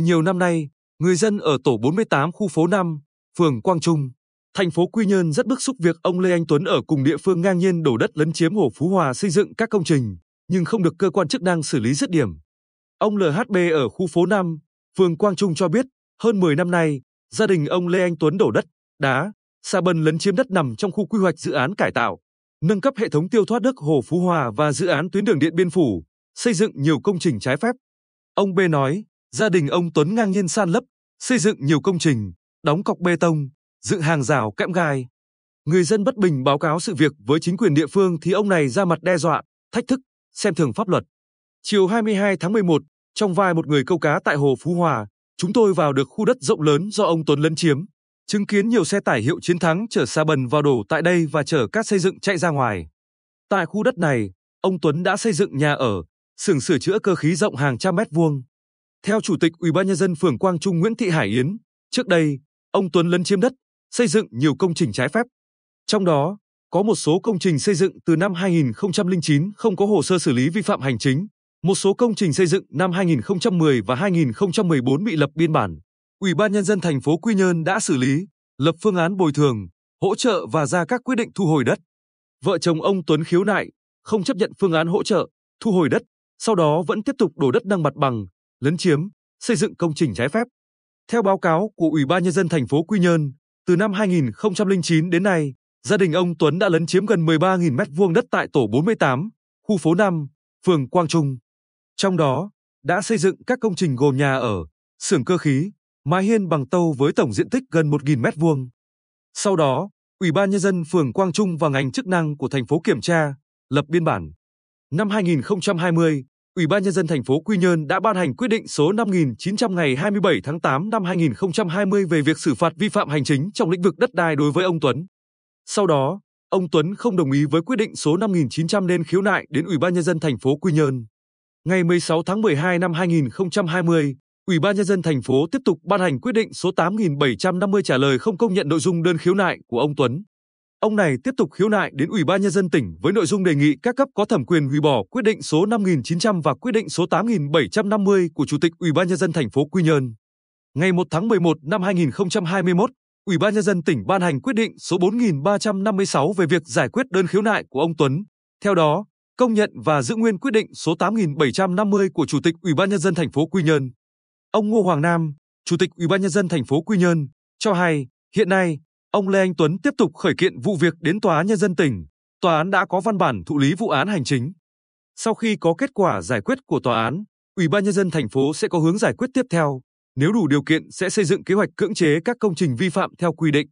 nhiều năm nay, người dân ở tổ 48 khu phố 5, phường Quang Trung, thành phố Quy Nhơn rất bức xúc việc ông Lê Anh Tuấn ở cùng địa phương ngang nhiên đổ đất lấn chiếm Hồ Phú Hòa xây dựng các công trình, nhưng không được cơ quan chức năng xử lý dứt điểm. Ông LHB ở khu phố 5, phường Quang Trung cho biết, hơn 10 năm nay, gia đình ông Lê Anh Tuấn đổ đất, đá, xà bần lấn chiếm đất nằm trong khu quy hoạch dự án cải tạo, nâng cấp hệ thống tiêu thoát nước Hồ Phú Hòa và dự án tuyến đường điện biên phủ, xây dựng nhiều công trình trái phép. Ông B nói, gia đình ông Tuấn ngang nhiên san lấp, xây dựng nhiều công trình, đóng cọc bê tông, dựng hàng rào kẽm gai. Người dân bất bình báo cáo sự việc với chính quyền địa phương thì ông này ra mặt đe dọa, thách thức, xem thường pháp luật. Chiều 22 tháng 11, trong vai một người câu cá tại Hồ Phú Hòa, chúng tôi vào được khu đất rộng lớn do ông Tuấn lấn chiếm, chứng kiến nhiều xe tải hiệu chiến thắng chở xa bần vào đổ tại đây và chở cát xây dựng chạy ra ngoài. Tại khu đất này, ông Tuấn đã xây dựng nhà ở, xưởng sửa chữa cơ khí rộng hàng trăm mét vuông. Theo Chủ tịch Ủy ban nhân dân phường Quang Trung Nguyễn Thị Hải Yến, trước đây, ông Tuấn lấn chiếm đất, xây dựng nhiều công trình trái phép. Trong đó, có một số công trình xây dựng từ năm 2009 không có hồ sơ xử lý vi phạm hành chính, một số công trình xây dựng năm 2010 và 2014 bị lập biên bản. Ủy ban nhân dân thành phố Quy Nhơn đã xử lý, lập phương án bồi thường, hỗ trợ và ra các quyết định thu hồi đất. Vợ chồng ông Tuấn khiếu nại, không chấp nhận phương án hỗ trợ, thu hồi đất, sau đó vẫn tiếp tục đổ đất nâng mặt bằng, lấn chiếm, xây dựng công trình trái phép. Theo báo cáo của Ủy ban nhân dân thành phố Quy Nhơn, từ năm 2009 đến nay, gia đình ông Tuấn đã lấn chiếm gần 13.000 m2 đất tại tổ 48, khu phố 5, phường Quang Trung. Trong đó, đã xây dựng các công trình gồm nhà ở, xưởng cơ khí, mái hiên bằng tâu với tổng diện tích gần 1.000 m2. Sau đó, Ủy ban nhân dân phường Quang Trung và ngành chức năng của thành phố kiểm tra, lập biên bản. Năm 2020, Ủy ban nhân dân thành phố Quy Nhơn đã ban hành quyết định số 5900 ngày 27 tháng 8 năm 2020 về việc xử phạt vi phạm hành chính trong lĩnh vực đất đai đối với ông Tuấn. Sau đó, ông Tuấn không đồng ý với quyết định số 5900 nên khiếu nại đến Ủy ban nhân dân thành phố Quy Nhơn. Ngày 16 tháng 12 năm 2020, Ủy ban nhân dân thành phố tiếp tục ban hành quyết định số 8750 trả lời không công nhận nội dung đơn khiếu nại của ông Tuấn. Ông này tiếp tục khiếu nại đến Ủy ban nhân dân tỉnh với nội dung đề nghị các cấp có thẩm quyền hủy bỏ quyết định số 5900 và quyết định số 8750 của Chủ tịch Ủy ban nhân dân thành phố Quy Nhơn. Ngày 1 tháng 11 năm 2021, Ủy ban nhân dân tỉnh ban hành quyết định số 4356 về việc giải quyết đơn khiếu nại của ông Tuấn. Theo đó, công nhận và giữ nguyên quyết định số 8750 của Chủ tịch Ủy ban nhân dân thành phố Quy Nhơn. Ông Ngô Hoàng Nam, Chủ tịch Ủy ban nhân dân thành phố Quy Nhơn, cho hay, hiện nay, ông Lê Anh Tuấn tiếp tục khởi kiện vụ việc đến Tòa án nhân dân tỉnh. Tòa án đã có văn bản thụ lý vụ án hành chính. Sau khi có kết quả giải quyết của tòa án, Ủy ban nhân dân thành phố sẽ có hướng giải quyết tiếp theo, nếu đủ điều kiện sẽ xây dựng kế hoạch cưỡng chế các công trình vi phạm theo quy định.